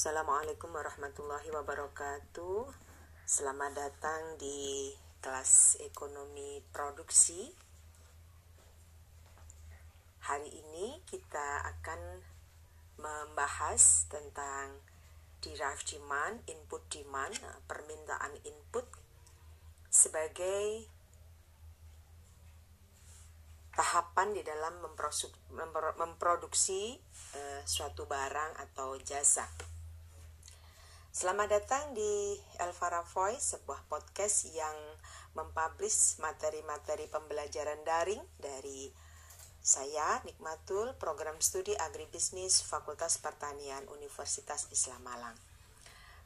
Assalamualaikum warahmatullahi wabarakatuh. Selamat datang di kelas ekonomi produksi. Hari ini kita akan membahas tentang derived demand, input demand, permintaan input sebagai tahapan di dalam memproduksi uh, suatu barang atau jasa. Selamat datang di Elvara Voice, sebuah podcast yang mempublish materi-materi pembelajaran daring dari saya, Nikmatul, Program Studi Agribisnis Fakultas Pertanian Universitas Islam Malang.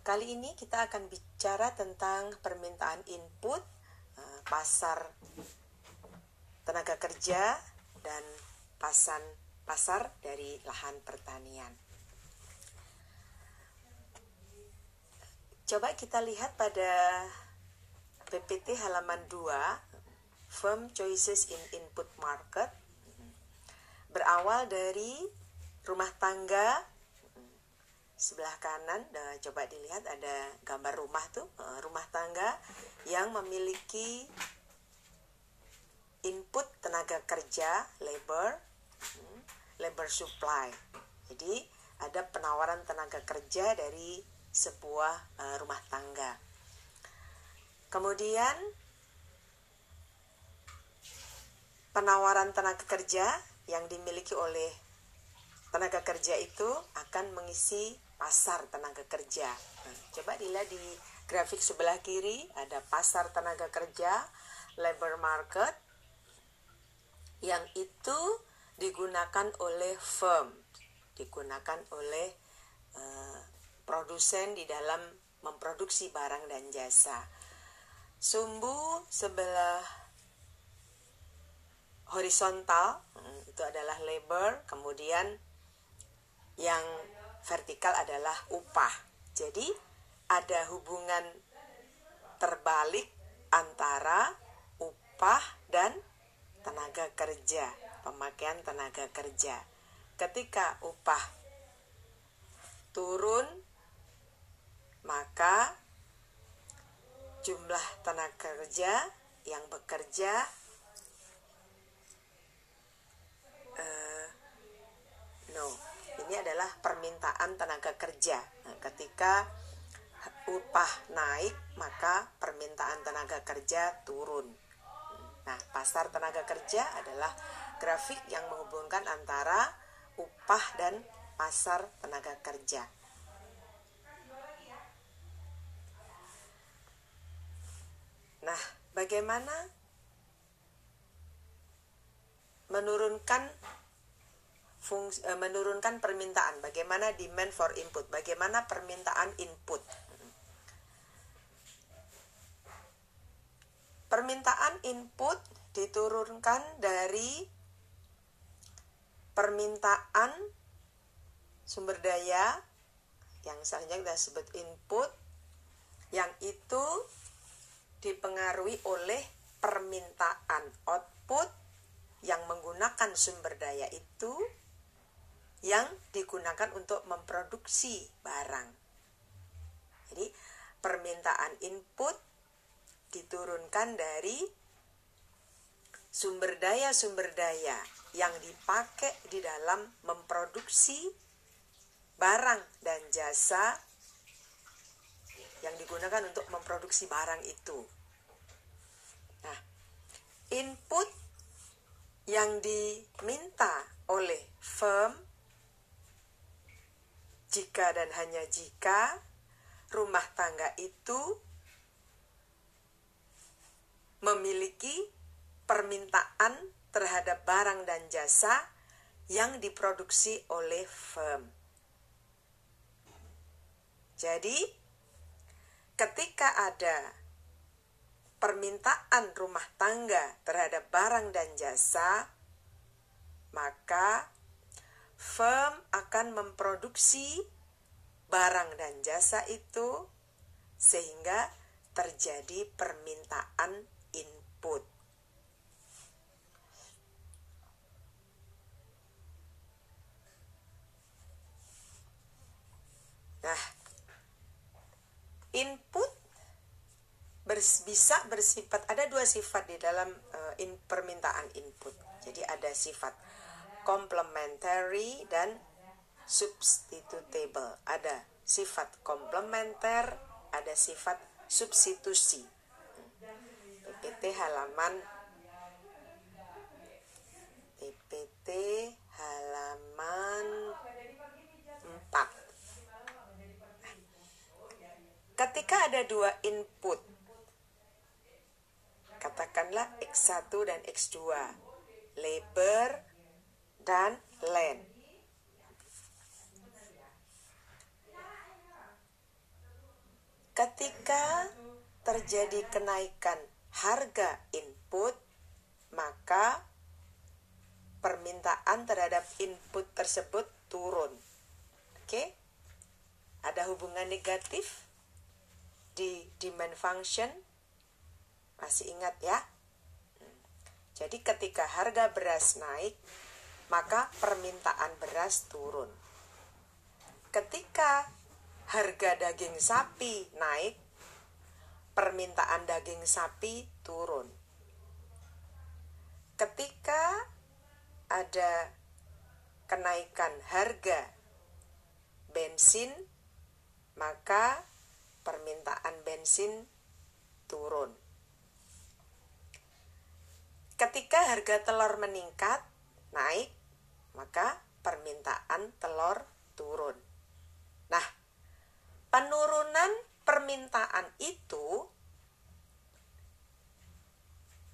Kali ini kita akan bicara tentang permintaan input, eh, pasar tenaga kerja, dan pasan pasar dari lahan pertanian. Coba kita lihat pada PPT halaman 2, Firm Choices in Input Market. Berawal dari rumah tangga sebelah kanan, nah, coba dilihat ada gambar rumah tuh, eh, rumah tangga yang memiliki input tenaga kerja, labor, hmm, labor supply. Jadi ada penawaran tenaga kerja dari sebuah uh, rumah tangga. Kemudian penawaran tenaga kerja yang dimiliki oleh tenaga kerja itu akan mengisi pasar tenaga kerja. Nah, coba dilihat di grafik sebelah kiri ada pasar tenaga kerja, labor market yang itu digunakan oleh firm, digunakan oleh uh, produsen di dalam memproduksi barang dan jasa. Sumbu sebelah horizontal hmm, itu adalah labor, kemudian yang vertikal adalah upah. Jadi ada hubungan terbalik antara upah dan tenaga kerja, pemakaian tenaga kerja. Ketika upah turun maka jumlah tenaga kerja yang bekerja uh, no. Ini adalah permintaan tenaga kerja. Nah, ketika upah naik maka permintaan tenaga kerja turun. Nah pasar tenaga kerja adalah grafik yang menghubungkan antara upah dan pasar tenaga kerja Nah, bagaimana menurunkan fungsi, eh, menurunkan permintaan? Bagaimana demand for input? Bagaimana permintaan input? Permintaan input diturunkan dari permintaan sumber daya yang selanjutnya kita sebut input yang itu dipengaruhi oleh permintaan output yang menggunakan sumber daya itu yang digunakan untuk memproduksi barang. Jadi, permintaan input diturunkan dari sumber daya-sumber daya yang dipakai di dalam memproduksi barang dan jasa yang digunakan untuk memproduksi barang itu. Nah, input yang diminta oleh firm jika dan hanya jika rumah tangga itu memiliki permintaan terhadap barang dan jasa yang diproduksi oleh firm. Jadi, ketika ada permintaan rumah tangga terhadap barang dan jasa, maka firm akan memproduksi barang dan jasa itu sehingga terjadi permintaan input. Nah, bers, bisa bersifat ada dua sifat di dalam uh, in, permintaan input. Jadi ada sifat complementary dan substitutable. Ada sifat komplementer, ada sifat substitusi. PPT halaman PPT halaman 4. Ketika ada dua input, katakanlah X1 dan X2, labor dan length. Ketika terjadi kenaikan harga input, maka permintaan terhadap input tersebut turun. Oke? Ada hubungan negatif di demand function. Masih ingat ya? Jadi ketika harga beras naik maka permintaan beras turun. Ketika harga daging sapi naik permintaan daging sapi turun. Ketika ada kenaikan harga bensin maka permintaan bensin turun. Ketika harga telur meningkat, naik, maka permintaan telur turun. Nah, penurunan permintaan itu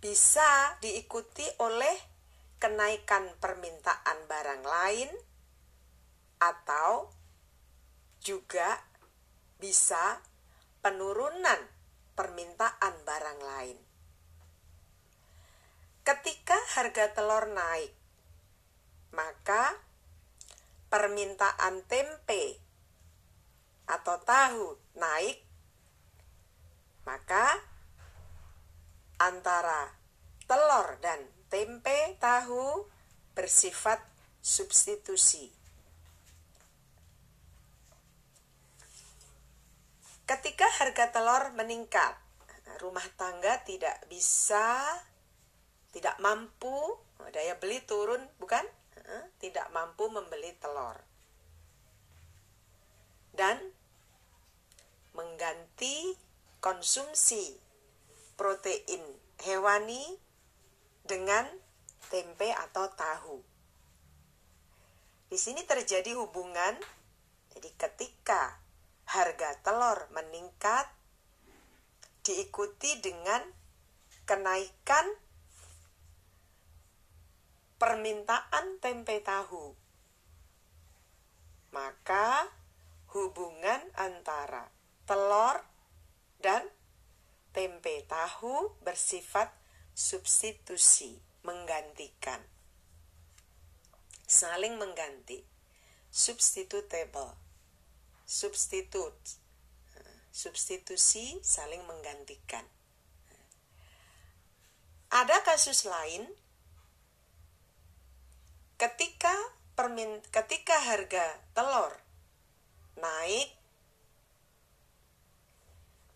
bisa diikuti oleh kenaikan permintaan barang lain atau juga bisa penurunan permintaan barang lain. Ketika harga telur naik, maka permintaan tempe atau tahu naik, maka antara telur dan tempe tahu bersifat substitusi. Ketika harga telur meningkat, rumah tangga tidak bisa, tidak mampu, daya beli turun, bukan? Tidak mampu membeli telur. Dan mengganti konsumsi protein hewani dengan tempe atau tahu. Di sini terjadi hubungan, jadi ketika harga telur meningkat diikuti dengan kenaikan permintaan tempe tahu. Maka hubungan antara telur dan tempe tahu bersifat substitusi, menggantikan. Saling mengganti. Substitutable substitute substitusi saling menggantikan. Ada kasus lain. Ketika permin ketika harga telur naik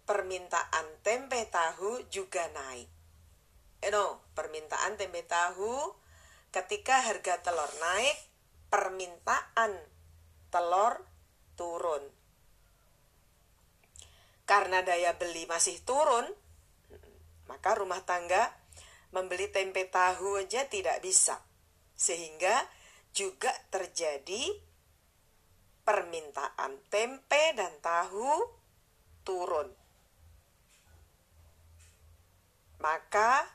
permintaan tempe tahu juga naik. Eh, no, permintaan tempe tahu ketika harga telur naik permintaan telur turun. Karena daya beli masih turun, maka rumah tangga membeli tempe tahu aja tidak bisa. Sehingga juga terjadi permintaan tempe dan tahu turun. Maka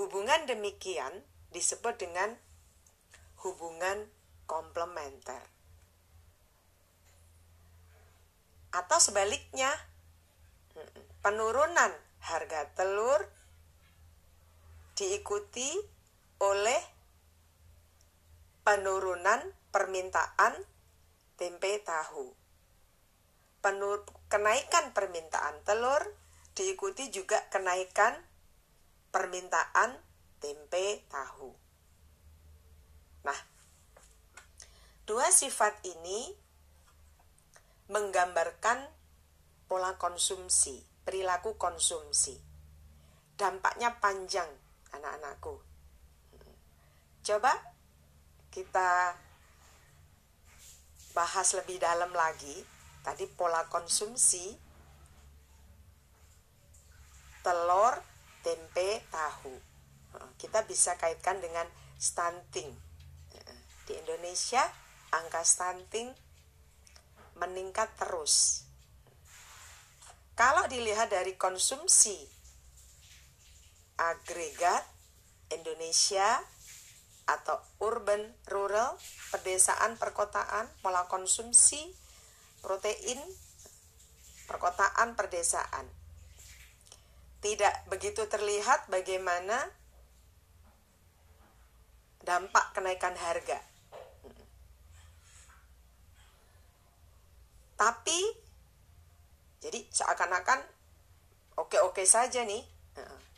hubungan demikian disebut dengan hubungan komplementer. Atau sebaliknya penurunan harga telur diikuti oleh penurunan permintaan tempe tahu. Penur kenaikan permintaan telur diikuti juga kenaikan permintaan tempe tahu. Nah, dua sifat ini menggambarkan pola konsumsi perilaku konsumsi. Dampaknya panjang, anak-anakku. Coba kita bahas lebih dalam lagi. Tadi pola konsumsi telur, tempe, tahu. Kita bisa kaitkan dengan stunting. Di Indonesia, angka stunting meningkat terus. Kalau dilihat dari konsumsi agregat Indonesia atau urban rural, pedesaan perkotaan, pola konsumsi protein perkotaan perdesaan. Tidak begitu terlihat bagaimana dampak kenaikan harga. Tapi jadi seakan-akan oke-oke saja nih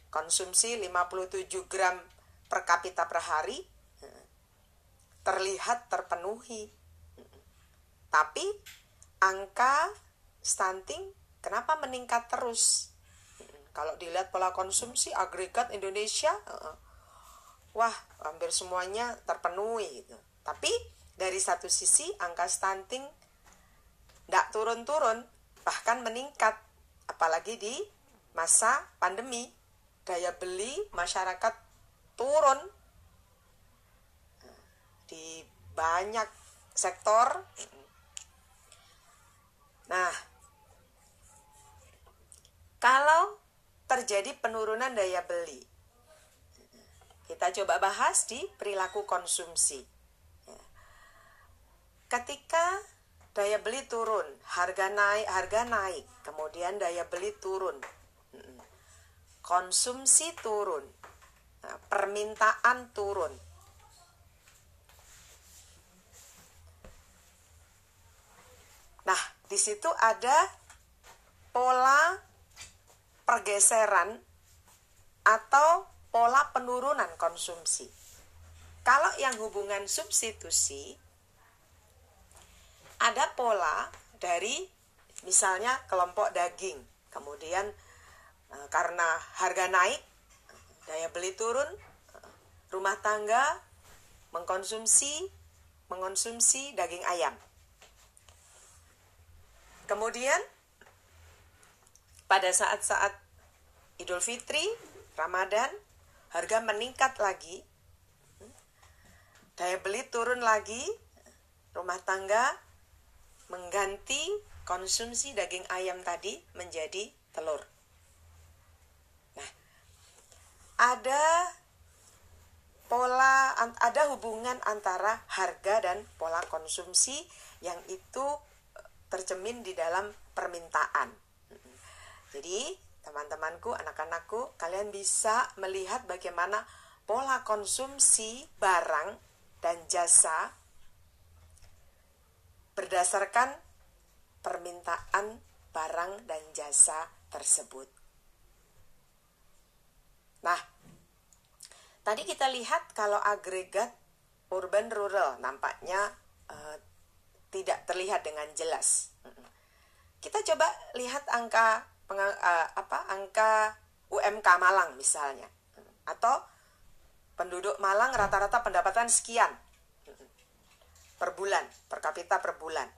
konsumsi 57 gram per kapita per hari terlihat terpenuhi. Tapi angka stunting kenapa meningkat terus? Kalau dilihat pola konsumsi agregat Indonesia, wah hampir semuanya terpenuhi. Gitu. Tapi dari satu sisi angka stunting tidak turun-turun, bahkan meningkat. Apalagi di masa pandemi daya beli masyarakat turun di banyak sektor. Nah, kalau terjadi penurunan daya beli, kita coba bahas di perilaku konsumsi. Ketika daya beli turun, harga naik, harga naik, kemudian daya beli turun, konsumsi turun, nah, permintaan turun. Nah, di situ ada pola pergeseran atau pola penurunan konsumsi. Kalau yang hubungan substitusi, ada pola dari misalnya kelompok daging, kemudian Eh, karena harga naik, daya beli turun, rumah tangga mengkonsumsi mengonsumsi daging ayam. Kemudian pada saat-saat Idul Fitri, Ramadan, harga meningkat lagi. Daya beli turun lagi, rumah tangga mengganti konsumsi daging ayam tadi menjadi telur ada pola ada hubungan antara harga dan pola konsumsi yang itu eh, tercemin di dalam permintaan. Jadi, teman-temanku, anak-anakku, kalian bisa melihat bagaimana pola konsumsi barang dan jasa berdasarkan permintaan barang dan jasa tersebut. Nah, tadi kita lihat kalau agregat urban rural nampaknya uh, tidak terlihat dengan jelas. Kita coba lihat angka uh, apa angka UMK Malang misalnya atau penduduk Malang rata-rata pendapatan sekian per bulan, per kapita per bulan.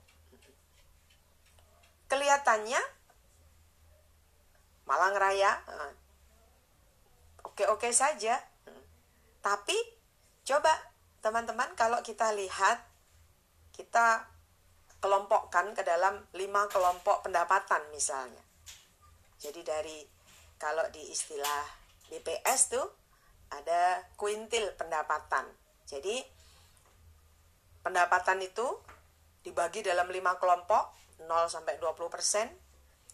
Kelihatannya Malang Raya eh, oke-oke saja. Tapi coba teman-teman kalau kita lihat kita kelompokkan ke dalam lima kelompok pendapatan misalnya. Jadi dari kalau di istilah BPS tuh ada kuintil pendapatan. Jadi pendapatan itu dibagi dalam lima kelompok 0 sampai 20 persen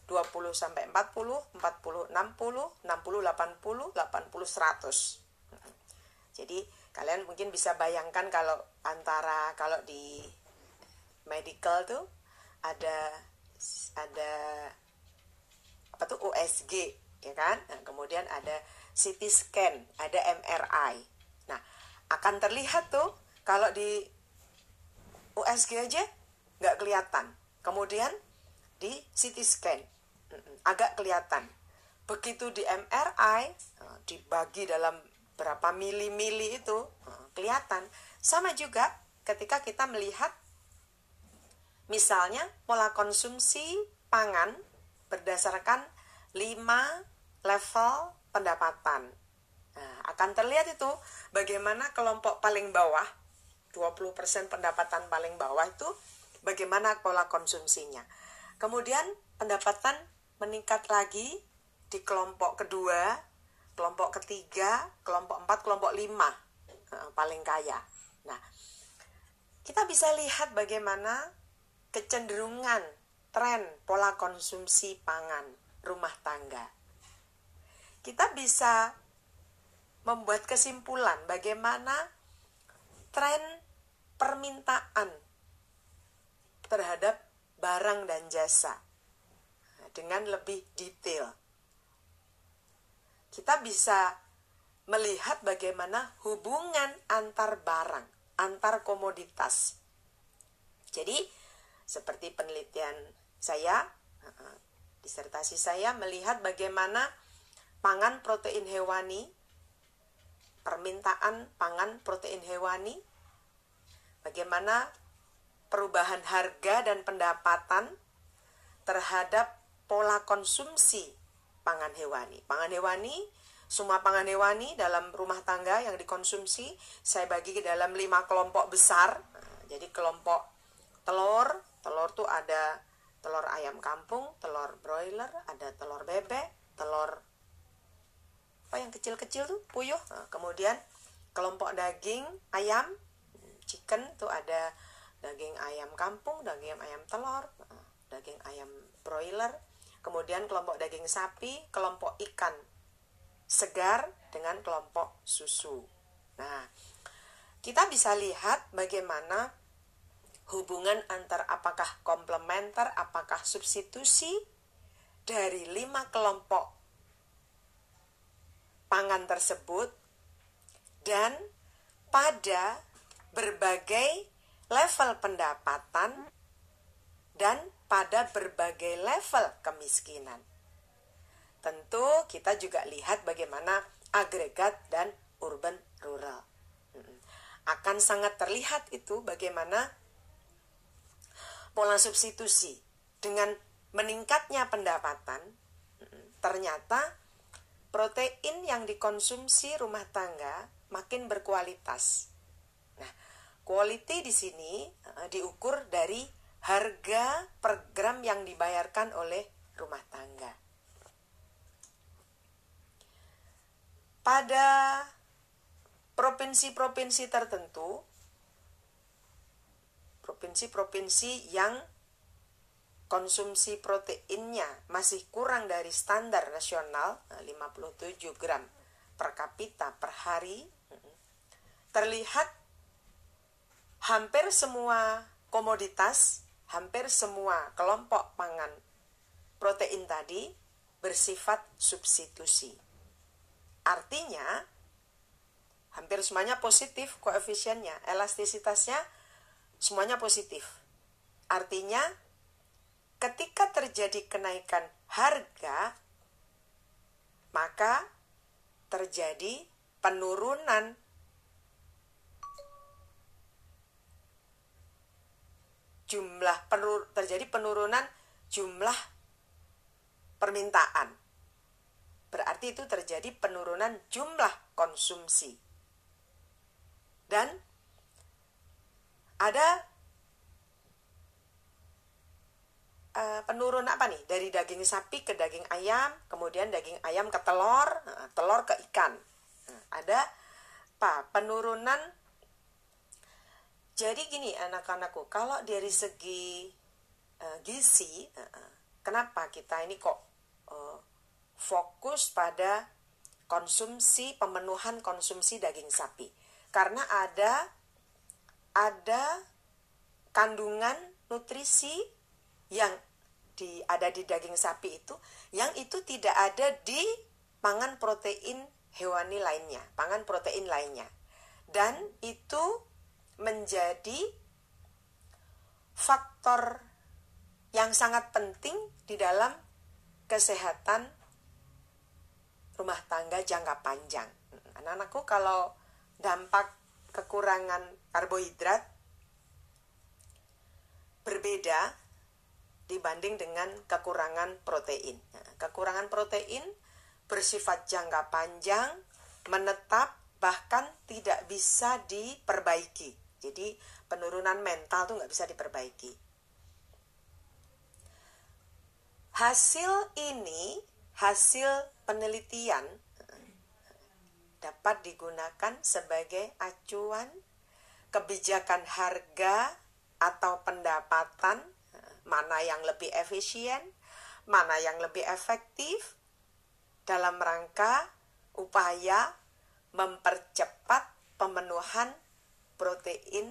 20 sampai 40, 40 60, 60 80, 80 100. Jadi kalian mungkin bisa bayangkan kalau antara kalau di medical tuh ada ada apa tuh USG ya kan? Nah, kemudian ada CT scan, ada MRI. Nah, akan terlihat tuh kalau di USG aja nggak kelihatan. Kemudian di CT scan agak kelihatan. Begitu di MRI eh, dibagi dalam berapa mili-mili itu eh, kelihatan. Sama juga ketika kita melihat misalnya pola konsumsi pangan berdasarkan 5 level pendapatan. Nah, akan terlihat itu bagaimana kelompok paling bawah 20% pendapatan paling bawah itu bagaimana pola konsumsinya. Kemudian pendapatan meningkat lagi di kelompok kedua, kelompok ketiga, kelompok empat, kelompok lima paling kaya. Nah, kita bisa lihat bagaimana kecenderungan tren pola konsumsi pangan rumah tangga. Kita bisa membuat kesimpulan bagaimana tren permintaan terhadap barang dan jasa dengan lebih detail. Kita bisa melihat bagaimana hubungan antar barang, antar komoditas. Jadi, seperti penelitian saya, disertasi saya melihat bagaimana pangan protein hewani permintaan pangan protein hewani, bagaimana perubahan harga dan pendapatan terhadap pola konsumsi pangan hewani. Pangan hewani, semua pangan hewani dalam rumah tangga yang dikonsumsi saya bagi ke dalam lima kelompok besar. Jadi kelompok telur, telur tuh ada telur ayam kampung, telur broiler, ada telur bebek, telur apa yang kecil-kecil tuh puyuh nah, kemudian kelompok daging ayam chicken tuh ada daging ayam kampung daging ayam telur nah, daging ayam broiler kemudian kelompok daging sapi kelompok ikan segar dengan kelompok susu. Nah kita bisa lihat bagaimana hubungan antar apakah komplementer apakah substitusi dari lima kelompok pangan tersebut dan pada berbagai level pendapatan dan pada berbagai level kemiskinan. Tentu kita juga lihat bagaimana agregat dan urban rural. Akan sangat terlihat itu bagaimana pola substitusi dengan meningkatnya pendapatan ternyata protein yang dikonsumsi rumah tangga makin berkualitas. Nah, quality di sini uh, diukur dari harga per gram yang dibayarkan oleh rumah tangga. Pada provinsi-provinsi tertentu, provinsi-provinsi yang konsumsi proteinnya masih kurang dari standar nasional 57 eh, gram per kapita per hari terlihat hampir semua komoditas hampir semua kelompok pangan protein tadi bersifat substitusi. Artinya hampir semuanya positif koefisiennya elastisitasnya semuanya positif. Artinya ketika terjadi kenaikan harga, maka terjadi penurunan jumlah penur, terjadi penurunan jumlah permintaan. Berarti itu terjadi penurunan jumlah konsumsi. Dan ada uh, penurunan apa nih dari daging sapi ke daging ayam kemudian daging ayam ke telur uh, telur ke ikan uh, ada apa penurunan jadi gini anak-anakku kalau dari segi uh, gizi uh, kenapa kita ini kok uh, fokus pada konsumsi pemenuhan konsumsi daging sapi karena ada ada kandungan nutrisi yang di ada di daging sapi itu yang itu tidak ada di pangan protein hewani lainnya, pangan protein lainnya. Dan itu menjadi faktor yang sangat penting di dalam kesehatan rumah tangga jangka panjang. Anak-anakku kalau dampak kekurangan karbohidrat berbeda dibanding dengan kekurangan protein. kekurangan protein bersifat jangka panjang, menetap, bahkan tidak bisa diperbaiki. Jadi penurunan mental tuh nggak bisa diperbaiki. Hasil ini, hasil penelitian dapat digunakan sebagai acuan kebijakan harga atau pendapatan mana yang lebih efisien, mana yang lebih efektif dalam rangka upaya mempercepat pemenuhan protein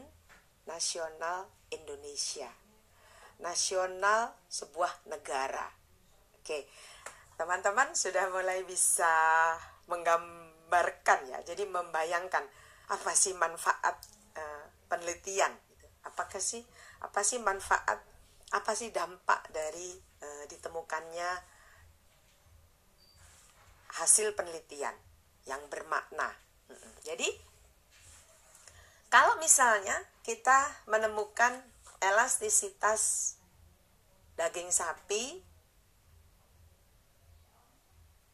nasional Indonesia. Nasional sebuah negara. Oke, teman-teman sudah mulai bisa menggambarkan ya, jadi membayangkan apa sih manfaat uh, penelitian? Apakah sih apa sih manfaat apa sih dampak dari e, ditemukannya hasil penelitian yang bermakna. Jadi kalau misalnya kita menemukan elastisitas daging sapi,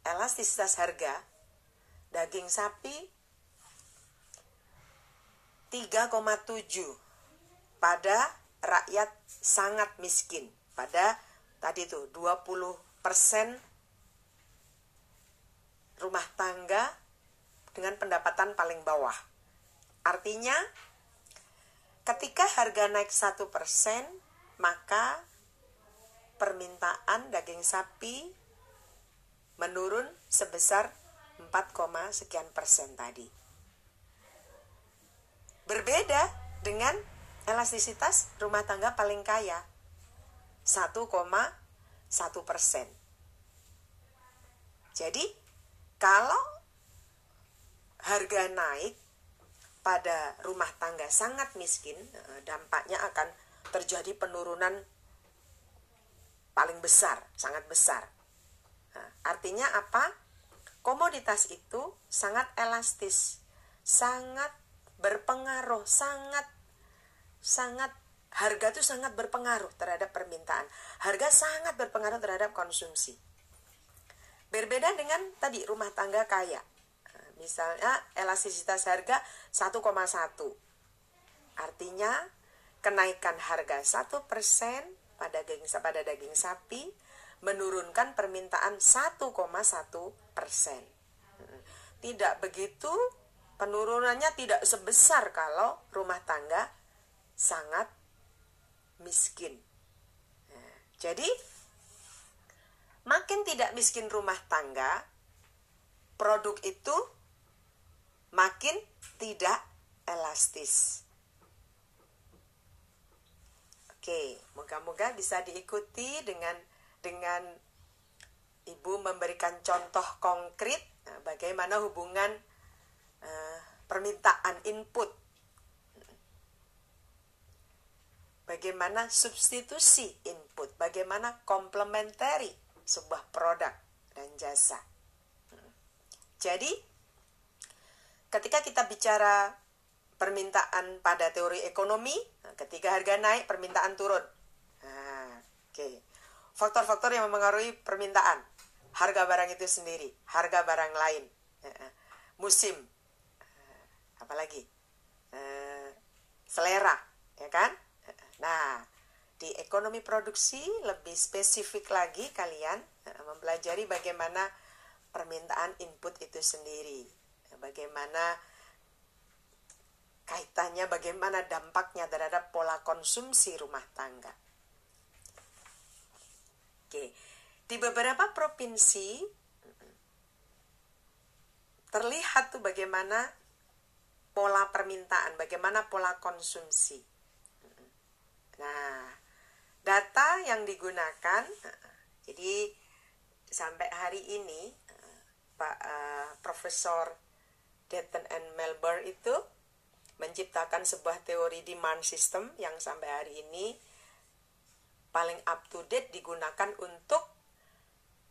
elastisitas harga daging sapi 3,7 pada rakyat sangat miskin pada tadi tuh 20% rumah tangga dengan pendapatan paling bawah. Artinya ketika harga naik 1%, maka permintaan daging sapi menurun sebesar 4, sekian persen tadi. Berbeda dengan elastisitas rumah tangga paling kaya 1,1 persen. Jadi kalau harga naik pada rumah tangga sangat miskin, eh, dampaknya akan terjadi penurunan paling besar, sangat besar. Nah, artinya apa? Komoditas itu sangat elastis, sangat berpengaruh, sangat sangat harga itu sangat berpengaruh terhadap permintaan. Harga sangat berpengaruh terhadap konsumsi. Berbeda dengan tadi rumah tangga kaya. Misalnya elastisitas harga 1,1. Artinya kenaikan harga 1% pada daging pada daging sapi menurunkan permintaan 1,1 persen. Tidak begitu, penurunannya tidak sebesar kalau rumah tangga sangat miskin. Nah, jadi, makin tidak miskin rumah tangga, produk itu makin tidak elastis. Oke, moga-moga bisa diikuti dengan dengan ibu memberikan contoh konkret nah, bagaimana hubungan uh, permintaan input bagaimana substitusi input, bagaimana komplementari sebuah produk dan jasa. Jadi, ketika kita bicara permintaan pada teori ekonomi, ketika harga naik, permintaan turun. Nah, Oke, okay. faktor-faktor yang mempengaruhi permintaan, harga barang itu sendiri, harga barang lain, musim, apalagi eh, selera, ya kan? Nah, di ekonomi produksi lebih spesifik lagi kalian mempelajari bagaimana permintaan input itu sendiri. Bagaimana kaitannya, bagaimana dampaknya terhadap pola konsumsi rumah tangga. Oke, di beberapa provinsi terlihat tuh bagaimana pola permintaan, bagaimana pola konsumsi. Nah, data yang digunakan, jadi sampai hari ini Pak uh, Profesor Dayton and Melbourne itu menciptakan sebuah teori demand system yang sampai hari ini paling up to date digunakan untuk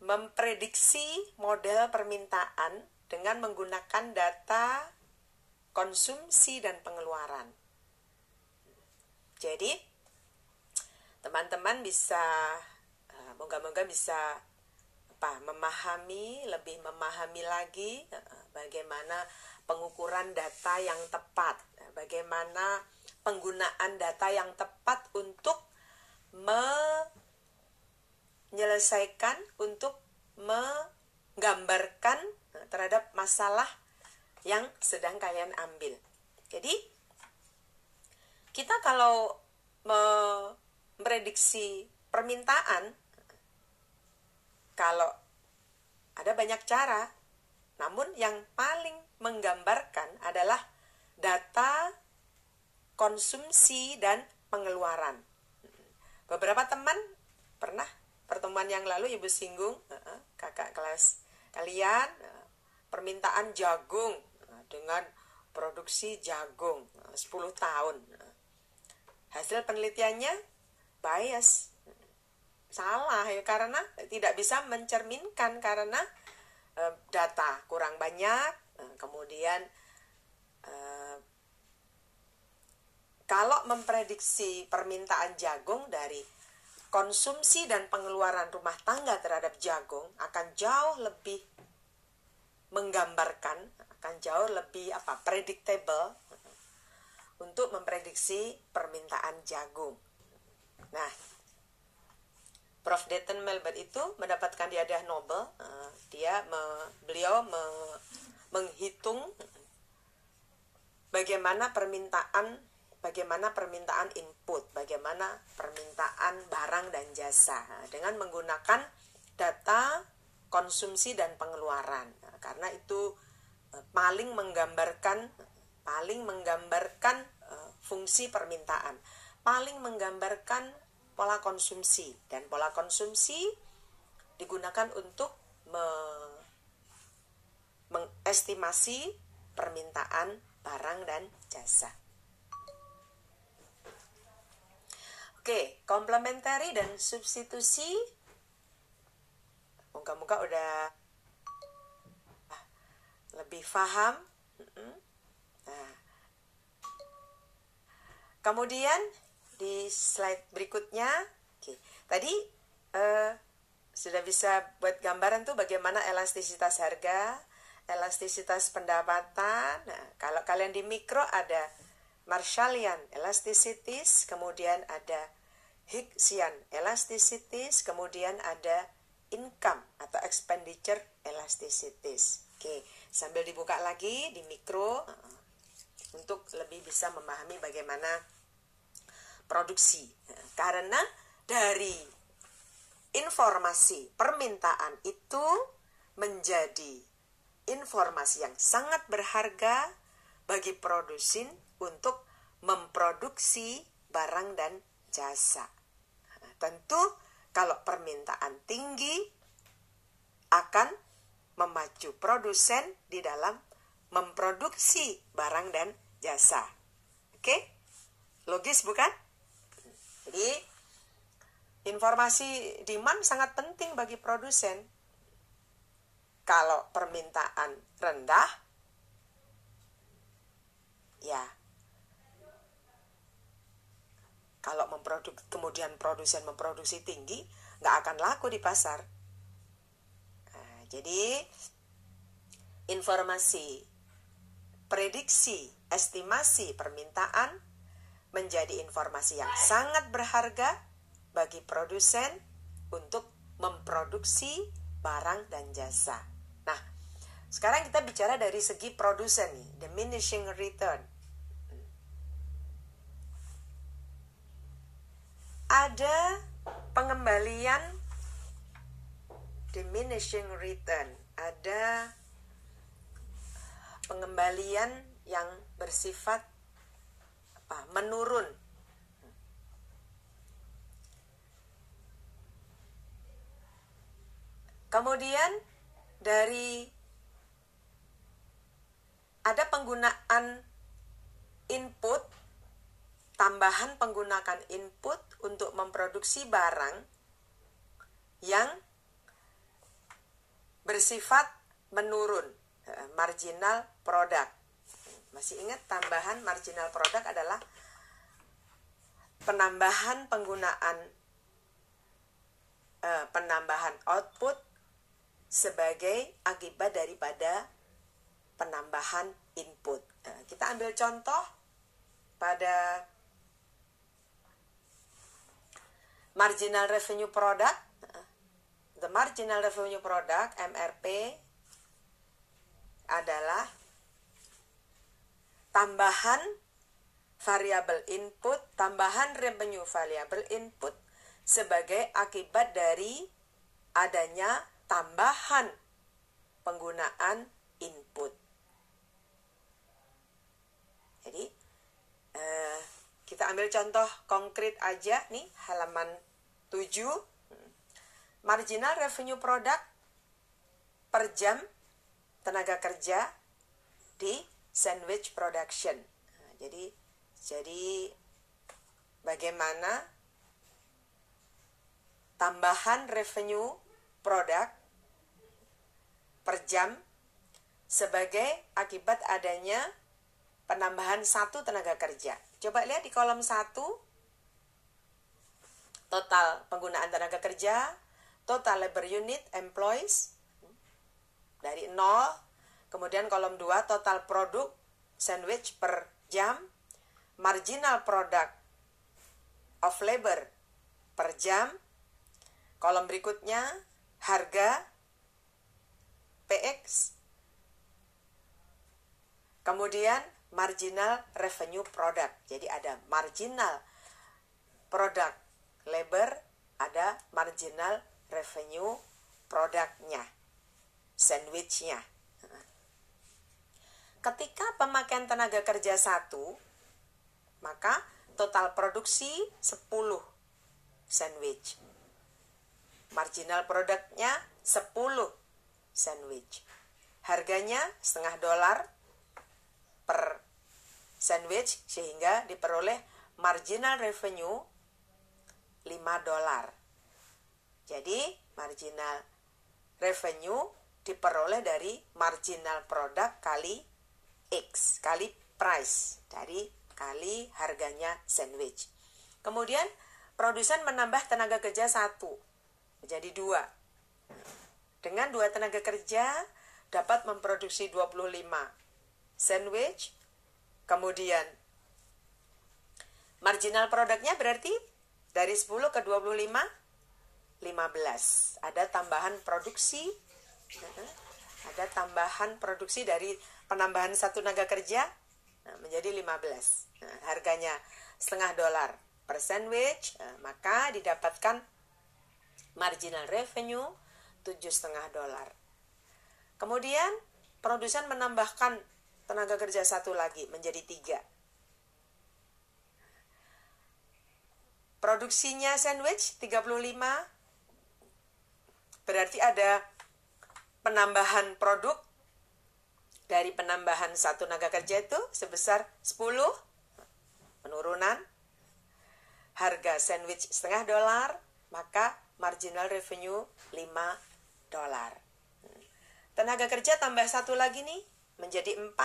memprediksi model permintaan dengan menggunakan data konsumsi dan pengeluaran. Jadi, teman-teman bisa eh, moga-moga bisa apa memahami lebih memahami lagi eh, bagaimana pengukuran data yang tepat, bagaimana penggunaan data yang tepat untuk menyelesaikan untuk menggambarkan terhadap masalah yang sedang kalian ambil. Jadi kita kalau memprediksi permintaan kalau ada banyak cara, namun yang paling menggambarkan adalah data konsumsi dan pengeluaran. Beberapa teman pernah pertemuan yang lalu ibu singgung kakak kelas kalian permintaan jagung dengan produksi jagung 10 tahun. Hasil penelitiannya bias salah ya karena tidak bisa mencerminkan karena data kurang banyak kemudian e, kalau memprediksi permintaan jagung dari konsumsi dan pengeluaran rumah tangga terhadap jagung akan jauh lebih menggambarkan akan jauh lebih apa predictable untuk memprediksi permintaan jagung. Nah, Prof. Dayton Melbert itu mendapatkan hadiah Nobel. Uh, dia beliau menghitung bagaimana permintaan bagaimana permintaan input, bagaimana permintaan barang dan jasa dengan menggunakan data konsumsi dan pengeluaran. Nah, karena itu uh, paling menggambarkan paling menggambarkan uh, fungsi permintaan, paling menggambarkan pola konsumsi dan pola konsumsi digunakan untuk me mengestimasi permintaan barang dan jasa. Oke, komplementari dan substitusi. Moga-moga udah lebih paham. Nah. Kemudian di slide berikutnya. Oke, tadi uh, sudah bisa buat gambaran tuh bagaimana elastisitas harga, elastisitas pendapatan. Nah, kalau kalian di mikro ada Marshallian elasticities, kemudian ada Higgsian elasticities, kemudian ada income atau expenditure elasticities. Oke, sambil dibuka lagi di mikro uh, untuk lebih bisa memahami bagaimana produksi. Karena dari informasi permintaan itu menjadi informasi yang sangat berharga bagi produsen untuk memproduksi barang dan jasa. Nah, tentu kalau permintaan tinggi akan memacu produsen di dalam memproduksi barang dan jasa. Oke? Logis bukan? Jadi informasi demand sangat penting bagi produsen. Kalau permintaan rendah, ya kalau memproduk kemudian produsen memproduksi tinggi, nggak akan laku di pasar. Nah, jadi informasi, prediksi, estimasi permintaan menjadi informasi yang sangat berharga bagi produsen untuk memproduksi barang dan jasa. Nah, sekarang kita bicara dari segi produsen nih, diminishing return. Ada pengembalian diminishing return, ada pengembalian yang bersifat apa menurun kemudian dari ada penggunaan input tambahan penggunaan input untuk memproduksi barang yang bersifat menurun, eh, marginal produk. Masih ingat tambahan marginal produk adalah penambahan penggunaan uh, penambahan output sebagai akibat daripada penambahan input. Uh, kita ambil contoh pada marginal revenue product. Uh, the marginal revenue product MRP adalah tambahan variabel input, tambahan revenue variabel input sebagai akibat dari adanya tambahan penggunaan input. Jadi eh, kita ambil contoh konkret aja nih halaman 7 marginal revenue product per jam tenaga kerja di sandwich production. Nah, jadi jadi bagaimana tambahan revenue produk per jam sebagai akibat adanya penambahan satu tenaga kerja. Coba lihat di kolom satu total penggunaan tenaga kerja, total labor unit employees dari nol, kemudian kolom 2 total produk sandwich per jam, marginal product of labor per jam. Kolom berikutnya harga PX. Kemudian marginal revenue product. Jadi ada marginal product labor, ada marginal revenue produknya, sandwichnya. Ketika pemakaian tenaga kerja satu, maka total produksi 10 sandwich. Marginal produknya 10 sandwich. Harganya setengah dolar per sandwich sehingga diperoleh marginal revenue 5 dolar. Jadi marginal revenue diperoleh dari marginal produk kali X kali price dari kali harganya sandwich. Kemudian produsen menambah tenaga kerja satu menjadi dua. Dengan dua tenaga kerja dapat memproduksi 25 sandwich. Kemudian marginal produknya berarti dari 10 ke 25 15. Ada tambahan produksi ada tambahan produksi dari penambahan satu tenaga kerja Nah, menjadi 15. Nah, harganya setengah dolar per sandwich, nah, maka didapatkan marginal revenue tujuh setengah dolar. Kemudian produsen menambahkan tenaga kerja satu lagi menjadi tiga. Produksinya sandwich 35 berarti ada penambahan produk. Dari penambahan satu tenaga kerja itu sebesar 10 penurunan. Harga sandwich setengah dolar maka marginal revenue 5 dolar. Tenaga kerja tambah satu lagi nih menjadi 4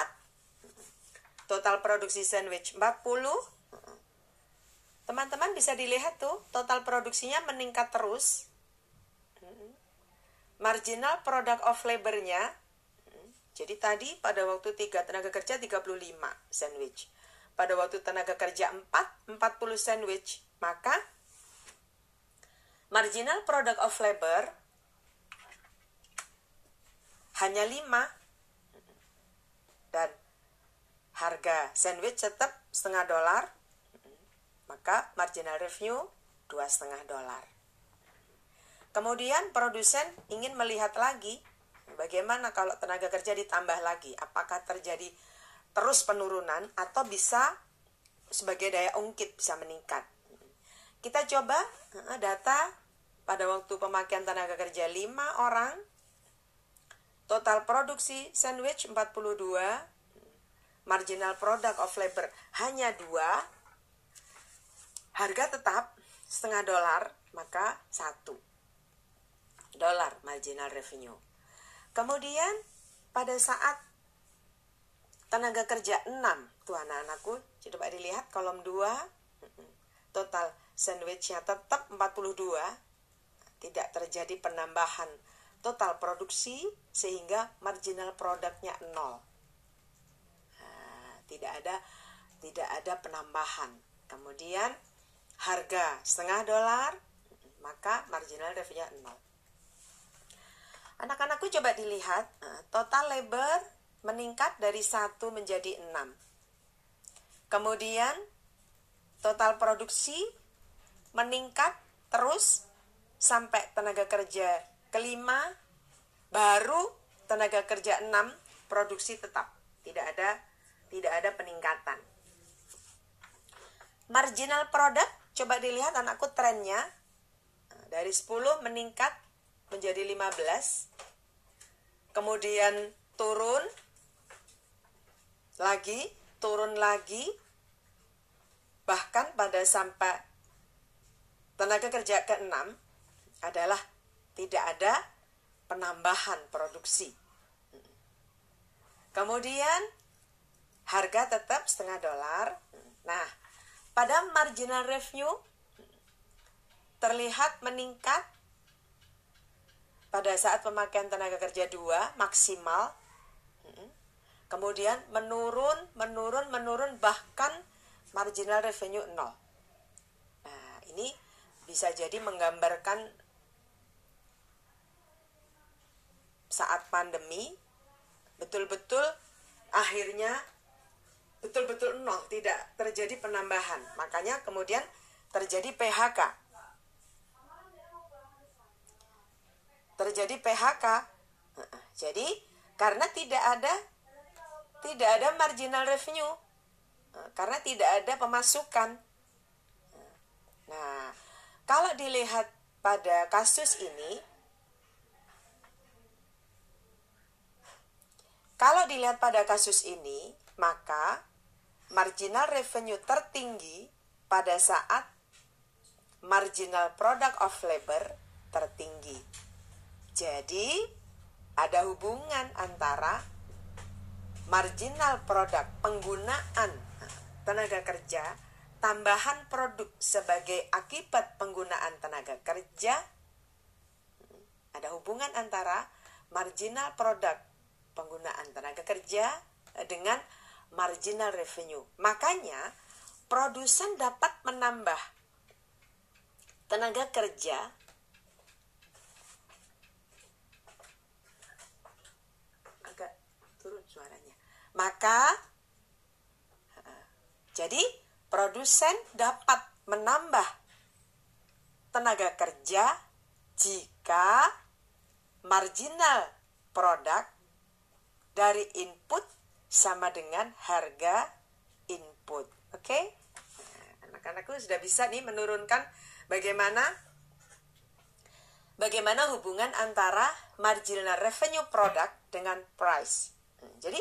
total produksi sandwich 40 teman-teman bisa dilihat tuh total produksinya meningkat terus. Marginal product of labornya jadi tadi pada waktu 3 tenaga kerja 35 sandwich. Pada waktu tenaga kerja 4, 40 sandwich. Maka marginal product of labor hanya 5 dan harga sandwich tetap setengah dolar maka marginal revenue dua setengah dolar kemudian produsen ingin melihat lagi Bagaimana kalau tenaga kerja ditambah lagi? Apakah terjadi terus penurunan atau bisa sebagai daya ungkit bisa meningkat? Kita coba data pada waktu pemakaian tenaga kerja 5 orang total produksi sandwich 42 marginal product of labor hanya 2 harga tetap setengah dolar maka satu dolar marginal revenue. Kemudian pada saat tenaga kerja 6, tuh anak-anakku, coba dilihat kolom 2, total sandwichnya tetap 42, tidak terjadi penambahan total produksi sehingga marginal produknya nol. Nah, tidak ada tidak ada penambahan. Kemudian harga setengah dolar, maka marginal revenue nol. Anak-anakku coba dilihat, eh, total labor meningkat dari 1 menjadi 6. Kemudian total produksi meningkat terus sampai tenaga kerja kelima, baru tenaga kerja 6 produksi tetap. Tidak ada tidak ada peningkatan. Marginal product, coba dilihat anakku trennya. Dari 10 meningkat menjadi 15 kemudian turun lagi turun lagi bahkan pada sampai tenaga kerja ke-6 adalah tidak ada penambahan produksi. Kemudian harga tetap setengah dolar. Nah pada marginal revenue terlihat meningkat pada saat pemakaian tenaga kerja dua maksimal. Kemudian menurun menurun menurun bahkan marginal revenue nol. Nah ini bisa jadi menggambarkan saat pandemi betul-betul akhirnya betul-betul nol tidak terjadi penambahan makanya kemudian terjadi PHK terjadi PHK. Jadi karena tidak ada tidak ada marginal revenue, karena tidak ada pemasukan. Nah, kalau dilihat pada kasus ini, kalau dilihat pada kasus ini, maka marginal revenue tertinggi pada saat marginal product of labor tertinggi. Jadi, ada hubungan antara marginal produk penggunaan tenaga kerja, tambahan produk sebagai akibat penggunaan tenaga kerja. Ada hubungan antara marginal produk penggunaan tenaga kerja dengan marginal revenue. Makanya, produsen dapat menambah tenaga kerja Maka jadi produsen dapat menambah tenaga kerja jika marginal produk dari input sama dengan harga input. Oke? Okay? Anak-anakku sudah bisa nih menurunkan bagaimana bagaimana hubungan antara marginal revenue product dengan price. Jadi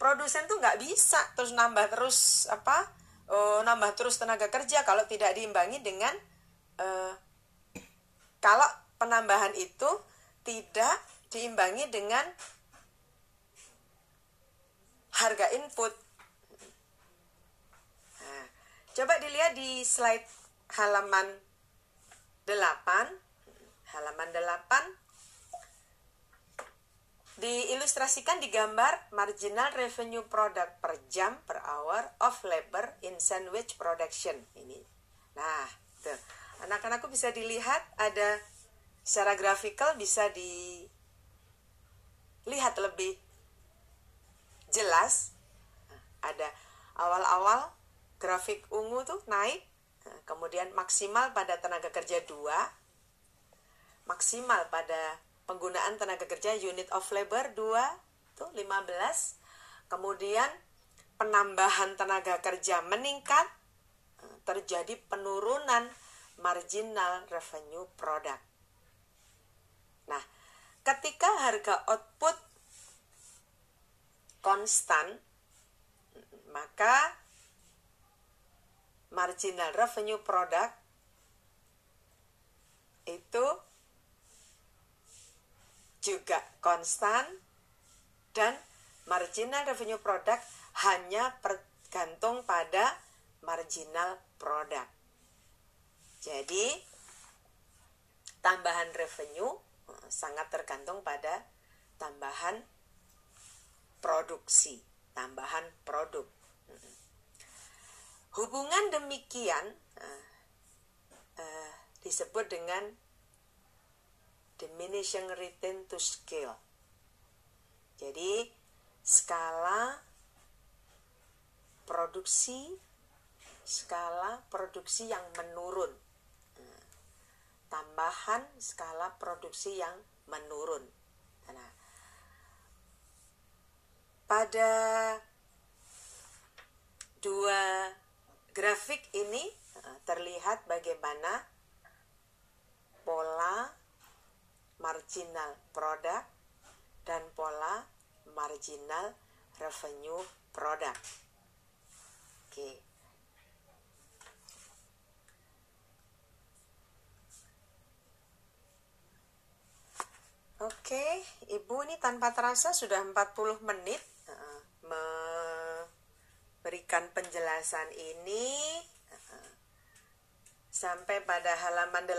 produsen tuh nggak bisa terus nambah terus apa uh, nambah terus tenaga kerja kalau tidak diimbangi dengan uh, kalau penambahan itu tidak diimbangi dengan harga input. Nah, coba dilihat di slide halaman 8 halaman 8 Diilustrasikan di gambar marginal revenue product per jam per hour of labor in sandwich production ini. Nah, tuh. Anak-anakku bisa dilihat ada secara grafikal bisa dilihat lebih jelas. Ada awal-awal grafik ungu tuh naik, kemudian maksimal pada tenaga kerja 2, maksimal pada penggunaan tenaga kerja unit of labor 2 tuh 15 kemudian penambahan tenaga kerja meningkat terjadi penurunan marginal revenue product nah ketika harga output konstan maka marginal revenue product itu juga konstan dan marginal revenue product hanya tergantung pada marginal product. Jadi tambahan revenue eh, sangat tergantung pada tambahan produksi, tambahan produk. Hubungan demikian uh, uh, disebut dengan diminishing return to scale. Jadi skala produksi skala produksi yang menurun. Tambahan skala produksi yang menurun. Nah, pada dua grafik ini eh, terlihat bagaimana pola marginal product dan pola marginal revenue product. Oke. Oke, Ibu ini tanpa terasa sudah 40 menit memberikan penjelasan ini uh, sampai pada halaman 8.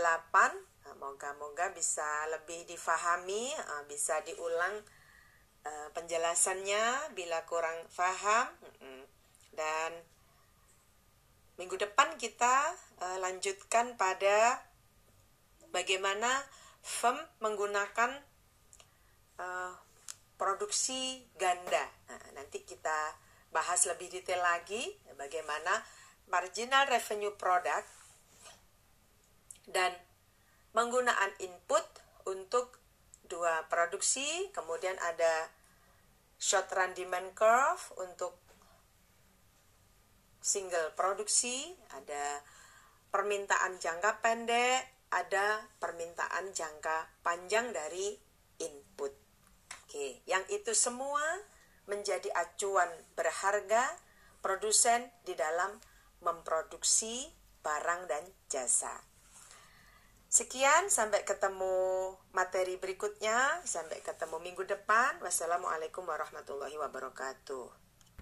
Uh, Moga-moga bisa lebih difahami, uh, bisa diulang uh, penjelasannya bila kurang paham. Uh, dan minggu depan kita lanjutkan pada bagaimana firm menggunakan produksi ganda. Nah, nanti kita bahas lebih detail lagi bagaimana marginal revenue product dan penggunaan input untuk dua produksi, kemudian ada short run demand curve untuk single produksi, ada permintaan jangka pendek, ada permintaan jangka panjang dari. Oke, yang itu semua menjadi acuan berharga produsen di dalam memproduksi barang dan jasa. Sekian, sampai ketemu materi berikutnya. Sampai ketemu minggu depan. Wassalamualaikum warahmatullahi wabarakatuh.